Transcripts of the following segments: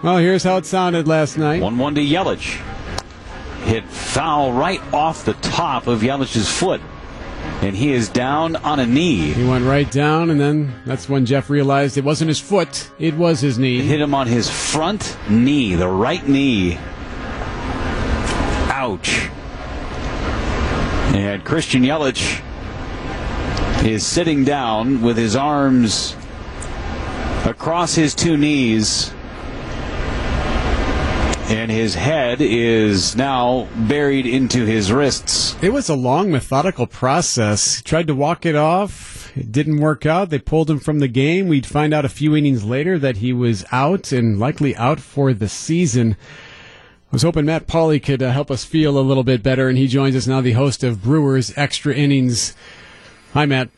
Well, here's how it sounded last night. 1 1 to Yelich. Hit foul right off the top of Yelich's foot. And he is down on a knee. He went right down, and then that's when Jeff realized it wasn't his foot, it was his knee. Hit him on his front knee, the right knee. Ouch. And Christian Yelich is sitting down with his arms across his two knees. And his head is now buried into his wrists. It was a long, methodical process. He tried to walk it off. It didn't work out. They pulled him from the game. We'd find out a few innings later that he was out and likely out for the season. I was hoping Matt Pauley could uh, help us feel a little bit better, and he joins us now, the host of Brewers Extra Innings. Hi, Matt.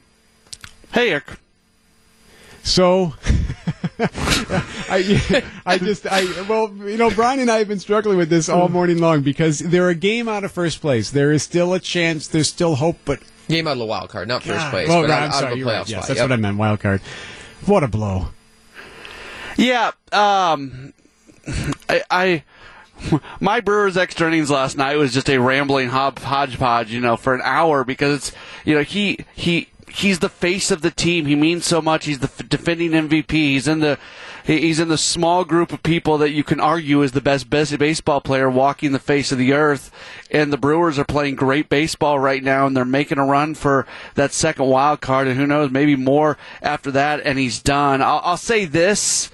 Hey, Eric. So, I, I just, I, well, you know, Brian and I have been struggling with this all morning long because they're a game out of first place. There is still a chance, there's still hope, but. Game out of the wild card, not first place. Oh, but right, out, I'm out sorry. of a You're playoff right. Yes, that's Yep. what I meant, wild card. What a blow. Yeah, um, I, I, my Brewers extra innings last night was just a rambling hob, hodgepodge, you know, for an hour because it's, you know, he he he's the face of the team. He means so much. He's the f- defending MVP. He's in the he's in the small group of people that you can argue is the best best baseball player walking the face of the earth. And the Brewers are playing great baseball right now, and they're making a run for that second wild card, and who knows, maybe more after that. And he's done. I'll, I'll say this.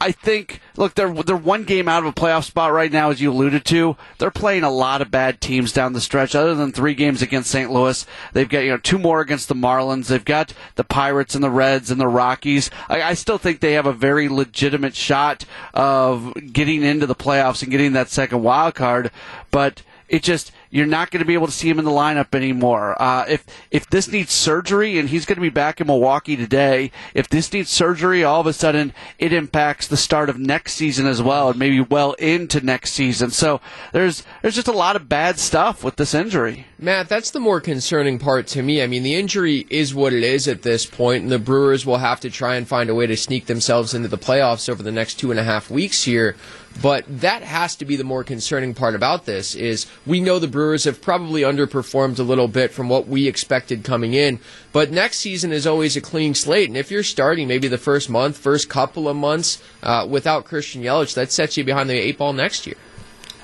I think look they're they're one game out of a playoff spot right now as you alluded to. They're playing a lot of bad teams down the stretch other than 3 games against St. Louis. They've got you know two more against the Marlins. They've got the Pirates and the Reds and the Rockies. I, I still think they have a very legitimate shot of getting into the playoffs and getting that second wild card, but it just you're not going to be able to see him in the lineup anymore. Uh, if if this needs surgery, and he's going to be back in Milwaukee today, if this needs surgery, all of a sudden it impacts the start of next season as well, and maybe well into next season. So there's there's just a lot of bad stuff with this injury. Matt, that's the more concerning part to me. I mean, the injury is what it is at this point, and the Brewers will have to try and find a way to sneak themselves into the playoffs over the next two and a half weeks here. But that has to be the more concerning part about this is we know the Brewers have probably underperformed a little bit from what we expected coming in. But next season is always a clean slate, and if you're starting maybe the first month, first couple of months uh, without Christian Yelich, that sets you behind the eight ball next year.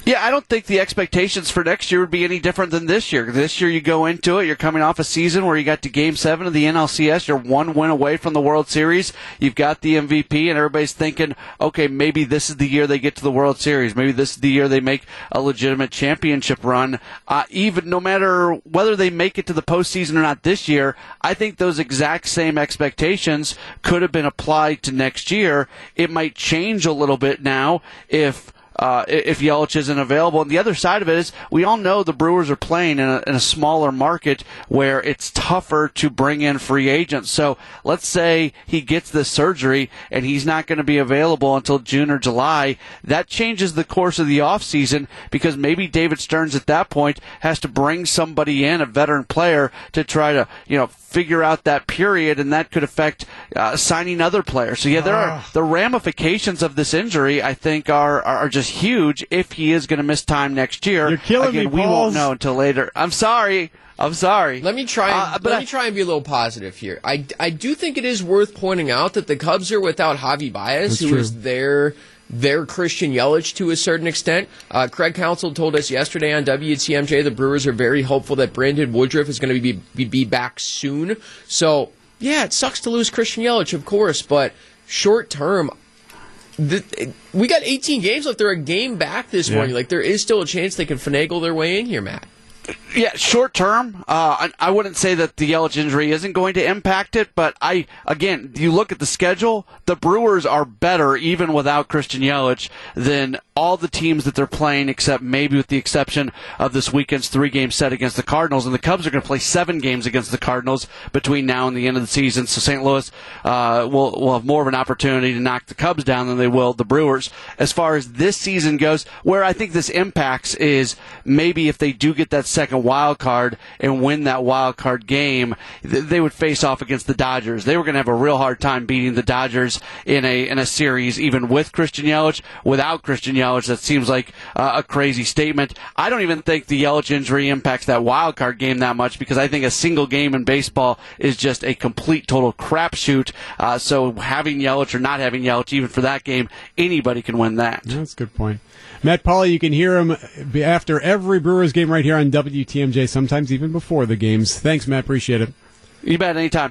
Yeah, I don't think the expectations for next year would be any different than this year. This year, you go into it, you're coming off a season where you got to Game Seven of the NLCS. You're one win away from the World Series. You've got the MVP, and everybody's thinking, okay, maybe this is the year they get to the World Series. Maybe this is the year they make a legitimate championship run. Uh, even no matter whether they make it to the postseason or not this year, I think those exact same expectations could have been applied to next year. It might change a little bit now if uh, if Yelich isn't available. And the other side of it is we all know the Brewers are playing in a, in a smaller market where it's tougher to bring in free agents. So let's say he gets this surgery and he's not going to be available until June or July. That changes the course of the offseason because maybe David Stearns at that point has to bring somebody in, a veteran player, to try to, you know, figure out that period, and that could affect uh, signing other players. So yeah, there are the ramifications of this injury. I think are are, are just huge if he is going to miss time next year. You're killing Again, me, we Pauls. won't know until later. I'm sorry. I'm sorry. Let me try. And, Uh, but let I- me try and be a little positive here. I, I do think it is worth pointing out that the Cubs are without Javi Baez, That's who true. is their their Christian Yelich to a certain extent. Uh, Craig Counsell told us yesterday on WTMJ the Brewers are very hopeful that Brandon Woodruff is going to be, be be back soon. So yeah, it sucks to lose Christian Yelich, of course, but short term. The, we got 18 games left. They're a game back this Yeah. morning. Like there is still a chance they can finagle their way in here, Matt. Yeah, short term, uh, I, I wouldn't say that the Yelich injury isn't going to impact it, but I again, you look at the schedule, the Brewers are better even without Christian Yelich than all the teams that they're playing, except maybe with the exception of this weekend's three-game set against the Cardinals, and the Cubs are going to play seven games against the Cardinals between now and the end of the season. So St. Louis uh, will will have more of an opportunity to knock the Cubs down than they will the Brewers. As far as this season goes, where I think this impacts is maybe if they do get that second wild card and win that wild card game, they would face off against the Dodgers. They were going to have a real hard time beating the Dodgers in a in a series, even with Christian Yelich. Without Christian Yelich, that seems like uh, a crazy statement. I don't even think the Yelich injury impacts that wild card game that much because I think a single game in baseball is just a complete total crapshoot. Uh, so having Yelich or not having Yelich, even for that game, anybody can win that. That's a good point. Matt Pauley, you can hear him after every Brewers game right here on WTMJ, sometimes even before the games. Thanks, Matt. Appreciate it. You bet anytime.